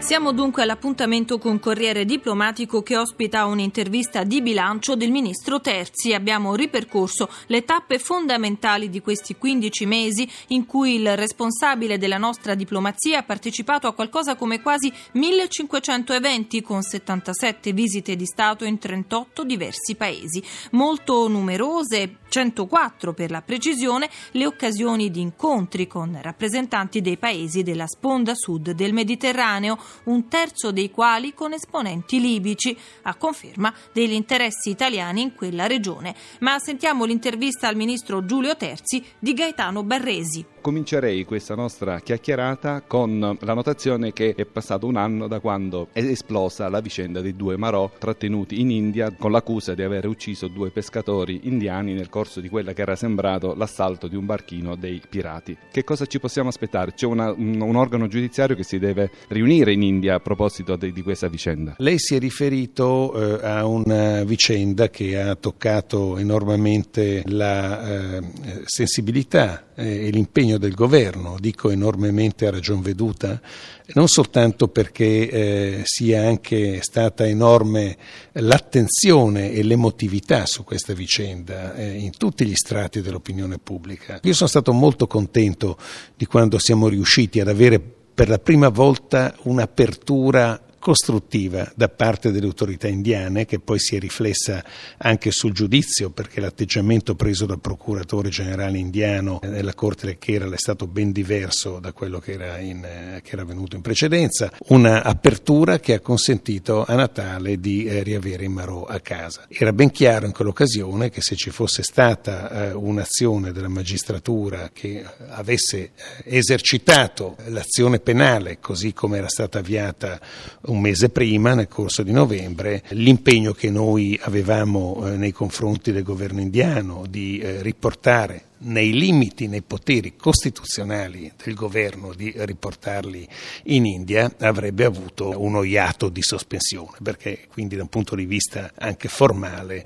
Siamo dunque all'appuntamento con Corriere Diplomatico che ospita un'intervista di bilancio del ministro Terzi. Abbiamo ripercorso le tappe fondamentali di questi 15 mesi in cui il responsabile della nostra diplomazia ha partecipato a qualcosa come quasi 1500 eventi con 77 visite di Stato in 38 diversi paesi. Molto numerose, 104 per la precisione, le occasioni di incontri con rappresentanti dei paesi della sponda sud del Mediterraneo un terzo dei quali con esponenti libici, a conferma degli interessi italiani in quella regione. Ma sentiamo l'intervista al ministro Giulio Terzi di Gaetano Barresi. Comincerei questa nostra chiacchierata con la notazione che è passato un anno da quando è esplosa la vicenda dei due Marò trattenuti in India con l'accusa di aver ucciso due pescatori indiani nel corso di quella che era sembrato l'assalto di un barchino dei pirati. Che cosa ci possiamo aspettare? C'è una, un, un, organo giudiziario che si deve riunire in India a proposito di, di questa vicenda. Lei si è riferito eh, a una vicenda che ha toccato enormemente la eh, sensibilità eh, e l'impegno del governo, dico enormemente a ragion veduta, non soltanto perché eh, sia anche stata enorme l'attenzione e l'emotività su questa vicenda eh, in tutti gli strati dell'opinione pubblica. Io sono stato molto contento di quando siamo riusciti ad avere per la prima volta un'apertura costruttiva da parte delle autorità indiane che poi si è riflessa anche sul giudizio perché l'atteggiamento preso dal procuratore generale indiano nella corte del Kerala è stato ben diverso da quello che era, in, che era avvenuto in precedenza, una apertura che ha consentito a Natale di eh, riavere i Marò a casa. Era ben chiaro in quell'occasione che se ci fosse stata eh, un'azione della magistratura che avesse eh, esercitato l'azione penale così come era stata avviata un un mese prima, nel corso di novembre, l'impegno che noi avevamo eh, nei confronti del governo indiano di eh, riportare nei limiti, nei poteri costituzionali del governo di riportarli in India, avrebbe avuto uno iato di sospensione, perché quindi da un punto di vista anche formale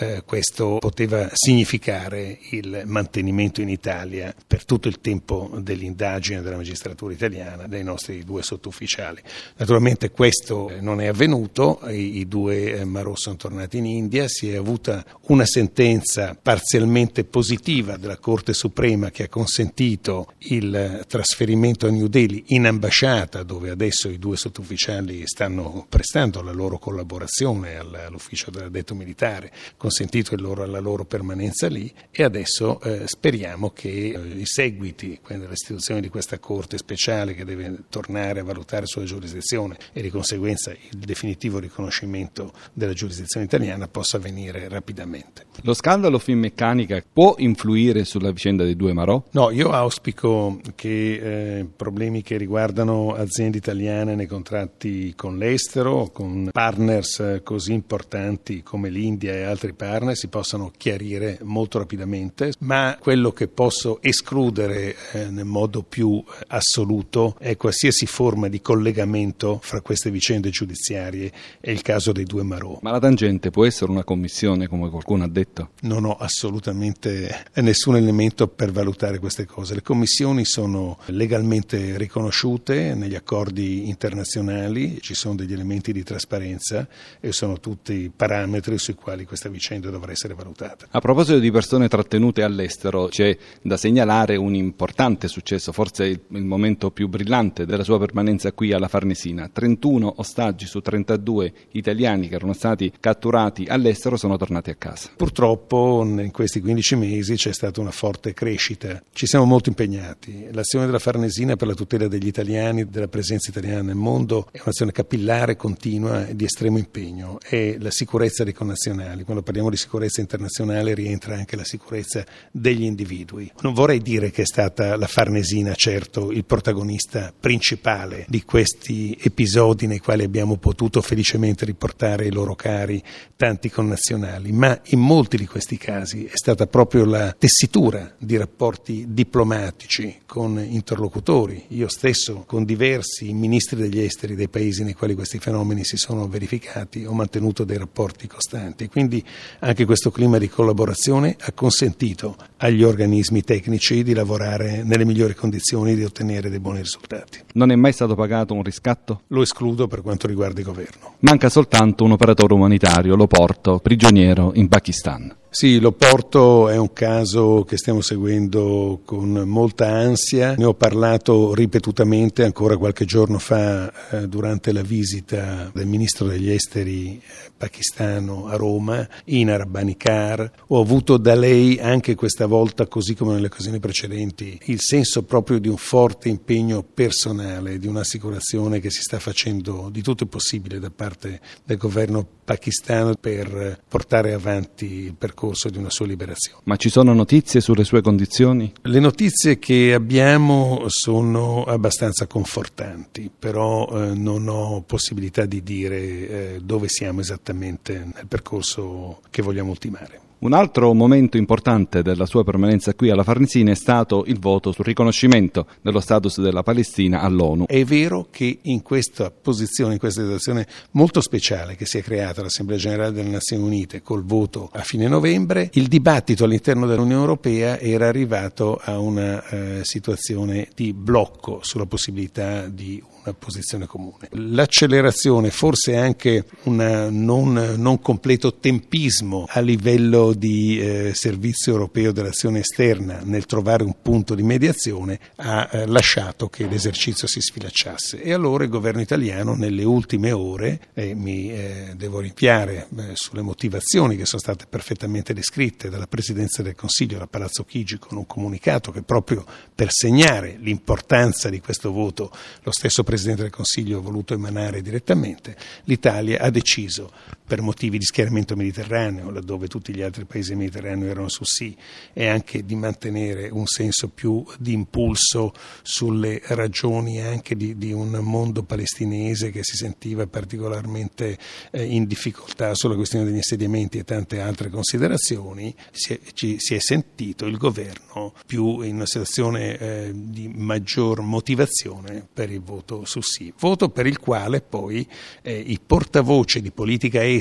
eh, questo poteva significare il mantenimento in Italia per tutto il tempo dell'indagine della magistratura italiana dei nostri due sottufficiali. Naturalmente questo non è avvenuto, i, i due eh, Marò sono tornati in India, si è avuta una sentenza parzialmente positiva della Corte Suprema che ha consentito il trasferimento a New Delhi in ambasciata dove adesso i due sottufficiali stanno prestando la loro collaborazione all'ufficio dell'addetto militare, consentito loro, la loro permanenza lì e adesso eh, speriamo che eh, i seguiti, quindi l'istituzione di questa Corte speciale che deve tornare a valutare sulla giurisdizione e di conseguenza il definitivo riconoscimento della giurisdizione italiana possa avvenire rapidamente. Lo scandalo Finmeccanica può influire sulla vicenda dei due Marò? No, io auspico che eh, problemi che riguardano aziende italiane nei contratti con l'estero, con partners eh, così importanti come l'India e altri partner si possano chiarire molto rapidamente, ma quello che posso escludere eh, nel modo più assoluto è qualsiasi forma di collegamento fra queste vicende giudiziarie e il caso dei due Marò. Ma la tangente può essere una commissione come qualcuno ha detto? Non ho assolutamente nessun elemento per valutare queste cose. Le commissioni sono legalmente riconosciute negli accordi internazionali, ci sono degli elementi di trasparenza e sono tutti parametri sui quali questa vicenda dovrà essere valutata. A proposito di persone trattenute all'estero, c'è da segnalare un importante successo, forse il, il momento più brillante della sua permanenza qui alla Farnesina. 31 ostaggi su 32 italiani che erano stati catturati all'estero sono tornati a casa. Purtroppo in questi 15 mesi c'è stata una forte crescita. Ci siamo molto impegnati. L'azione della Farnesina per la tutela degli italiani, della presenza italiana nel mondo, è un'azione capillare, continua e di estremo impegno. È la sicurezza dei connazionali. Quando parliamo di sicurezza internazionale rientra anche la sicurezza degli individui. Non vorrei dire che è stata la Farnesina, certo, il protagonista principale di questi episodi nei quali abbiamo potuto felicemente riportare i loro cari tanti connazionali, ma in molti di questi casi è stata proprio la tessitura di rapporti diplomatici con interlocutori. Io stesso, con diversi ministri degli esteri dei paesi nei quali questi fenomeni si sono verificati, ho mantenuto dei rapporti costanti. Quindi anche questo clima di collaborazione ha consentito agli organismi tecnici di lavorare nelle migliori condizioni di ottenere dei buoni risultati. Non è mai stato pagato un riscatto? Lo escludo per quanto riguarda il governo. Manca soltanto un operatore umanitario, lo porto, prigioniero in Pakistan. Sì, l'Oporto è un caso che stiamo seguendo con molta ansia. Ne ho parlato ripetutamente ancora qualche giorno fa eh, durante la visita del ministro degli esteri eh, pakistano a Roma, in Arabanikar. Ho avuto da lei anche questa volta, così come nelle occasioni precedenti, il senso proprio di un forte impegno personale, di un'assicurazione che si sta facendo di tutto il possibile da parte del governo pakistano per portare avanti il percorso percorso di una sua liberazione. Ma ci sono notizie sulle sue condizioni? Le notizie che abbiamo sono abbastanza confortanti, però eh, non ho possibilità di dire eh, dove siamo esattamente nel percorso che vogliamo ultimare. Un altro momento importante della sua permanenza qui alla Farnesina è stato il voto sul riconoscimento dello status della Palestina all'ONU. È vero che in questa posizione, in questa situazione molto speciale che si è creata l'Assemblea Generale delle Nazioni Unite col voto a fine novembre, il dibattito all'interno dell'Unione Europea era arrivato a una eh, situazione di blocco sulla possibilità di una posizione comune. L'accelerazione, forse anche un non, non, completo tempismo a livello di eh, Servizio Europeo dell'Azione Esterna nel trovare un punto di mediazione ha eh, lasciato che l'esercizio si sfilacciasse e allora il governo italiano nelle ultime ore, e mi eh, devo rinviare eh, sulle motivazioni che sono state perfettamente descritte dalla Presidenza del Consiglio da Palazzo Chigi con un comunicato che proprio per segnare l'importanza di questo voto lo stesso Presidente del Consiglio ha voluto emanare direttamente, l'Italia ha deciso, per motivi di schieramento mediterraneo, laddove tutti gli altri paesi mediterranei erano su sì, e anche di mantenere un senso più di impulso sulle ragioni anche di, di un mondo palestinese che si sentiva particolarmente eh, in difficoltà sulla questione degli insediamenti e tante altre considerazioni, si è, ci, si è sentito il governo più in una situazione eh, di maggior motivazione per il voto su sì, voto per il quale poi eh, i portavoce di politica estera,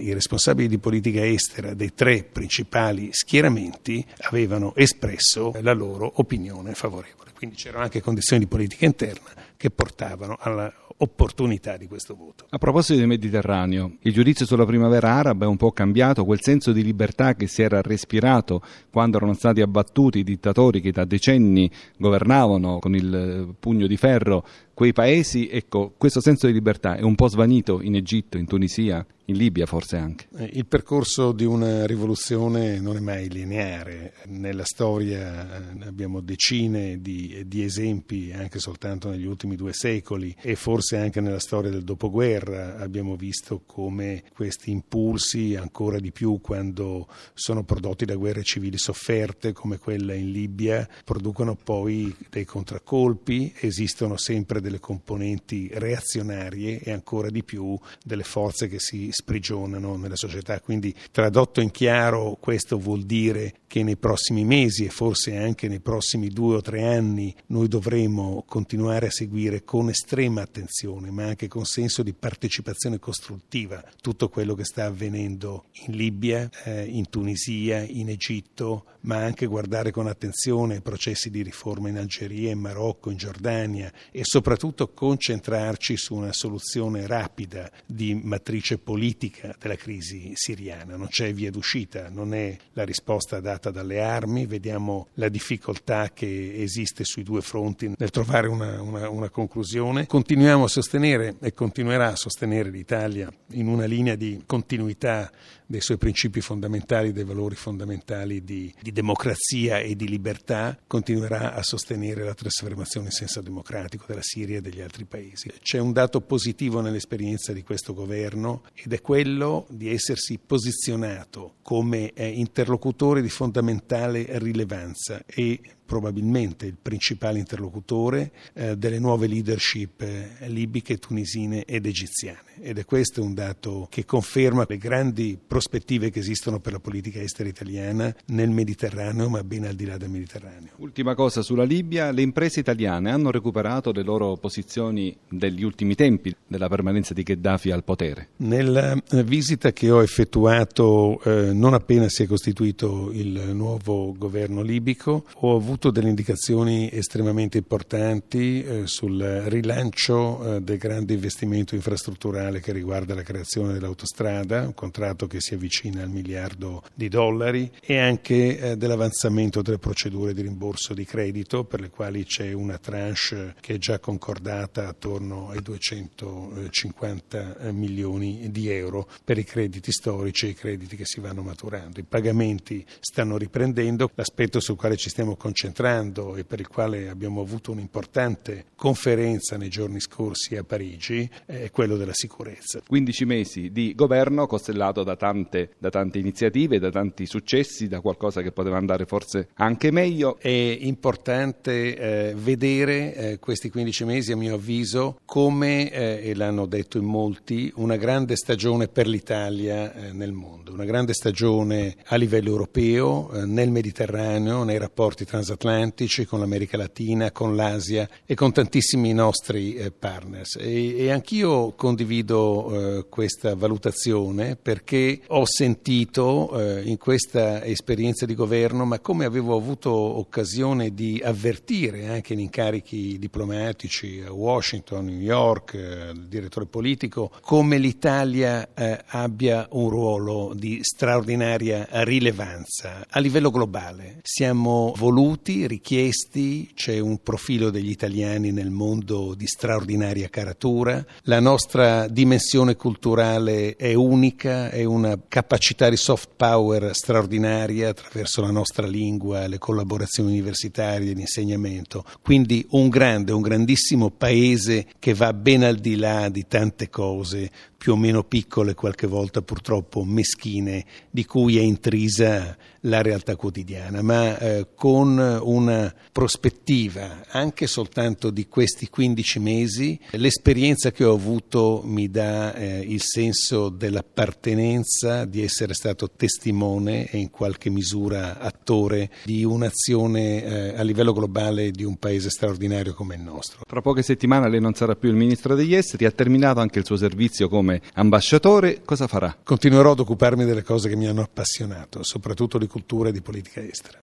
i responsabili di politica estera dei tre principali schieramenti avevano espresso la loro opinione favorevole. Quindi c'erano anche condizioni di politica interna che portavano alla opportunità di questo voto. A proposito del Mediterraneo, il giudizio sulla primavera araba è un po' cambiato, quel senso di libertà che si era respirato quando erano stati abbattuti i dittatori che da decenni governavano con il pugno di ferro quei paesi, ecco, questo senso di libertà è un po' svanito in Egitto, in Tunisia, in Libia forse anche. Eh, il percorso di una rivoluzione non è mai lineare. Nella storia eh, abbiamo decine di, di, esempi, anche soltanto negli ultimi due secoli, e forse anche nella storia del dopoguerra abbiamo visto come questi impulsi, ancora di più quando sono prodotti da guerre civili sofferte come quella in Libia, producono poi dei contraccolpi, esistono sempre delle componenti reazionarie e ancora di più delle forze che si sprigionano nella società. Quindi tradotto in chiaro questo vuol dire che nei prossimi mesi e forse anche nei prossimi due o tre anni noi dovremo continuare a seguire con estrema attenzione ma anche con senso di partecipazione costruttiva tutto quello che sta avvenendo in Libia, eh, in Tunisia, in Egitto, ma anche guardare con attenzione i processi di riforma in Algeria, in Marocco, in Giordania e soprattutto concentrarci su una soluzione rapida di matrice politica della crisi siriana. Non c'è via d'uscita, non è la risposta data dalle armi, vediamo la difficoltà che esiste sui due fronti nel trovare una, una, una conclusione. Continuiamo a sostenere e continuerà a sostenere l'Italia in una linea di continuità dei suoi principi fondamentali, dei valori fondamentali di, di democrazia e di libertà, continuerà a sostenere la trasformazione in senso democratico della Siria e degli altri paesi. C'è un dato positivo nell'esperienza di questo governo ed è quello di essersi posizionato come eh, interlocutore di fondamentale rilevanza e probabilmente il principale interlocutore eh, delle nuove leadership eh, libiche, tunisine ed egiziane. Ed è questo un dato che conferma le grandi prospettive che esistono per la politica estera italiana nel Mediterraneo, ma ben al di là del Mediterraneo. Ultima cosa sulla Libia, le imprese italiane hanno recuperato le loro posizioni degli ultimi tempi della permanenza di Gheddafi al potere? Nella eh, visita che ho effettuato eh, non appena si è costituito il nuovo governo libico, ho avuto avuto delle indicazioni estremamente importanti eh, sul rilancio eh, del grande investimento infrastrutturale che riguarda la creazione dell'autostrada, un contratto che si avvicina al miliardo di dollari e anche eh, dell'avanzamento delle procedure di rimborso di credito per le quali c'è una tranche che è già concordata attorno ai 250 eh, milioni di euro per i crediti storici e i crediti che si vanno maturando. I pagamenti stanno riprendendo, l'aspetto sul quale ci stiamo concentrando concentrando e per il quale abbiamo avuto un'importante conferenza nei giorni scorsi a Parigi è quello della sicurezza. 15 mesi di governo costellato da tante, da tante iniziative, da tanti successi, da qualcosa che poteva andare forse anche meglio. È importante eh, vedere eh, questi 15 mesi, a mio avviso, come, eh, e l'hanno detto in molti, una grande stagione per l'Italia eh, nel mondo, una grande stagione a livello europeo, eh, nel Mediterraneo, nei rapporti transatlantici transatlantici, con l'America Latina, con l'Asia e con tantissimi nostri eh, partners. E, e anch'io condivido eh, questa valutazione perché ho sentito eh, in questa esperienza di governo, ma come avevo avuto occasione di avvertire anche in incarichi diplomatici a Washington, New York, eh, direttore politico, come l'Italia eh, abbia un ruolo di straordinaria rilevanza a livello globale. Siamo voluti voluti, richiesti, c'è un profilo degli italiani nel mondo di straordinaria caratura, la nostra dimensione culturale è unica, è una capacità di soft power straordinaria attraverso la nostra lingua, le collaborazioni universitarie, l'insegnamento, quindi un grande, un grandissimo paese che va ben al di là di tante cose più o meno piccole, qualche volta purtroppo meschine, di cui è intrisa la realtà quotidiana, ma eh, con una prospettiva anche soltanto di questi 15 mesi, l'esperienza che ho avuto mi dà eh, il senso dell'appartenenza, di essere stato testimone e in qualche misura attore di un'azione eh, a livello globale di un paese straordinario come il nostro. Tra poche settimane lei non sarà più il ministro degli esteri, ha terminato anche il suo servizio come ambasciatore, cosa farà? Continuerò ad occuparmi delle cose che mi hanno appassionato, soprattutto di cultura e di politica estera.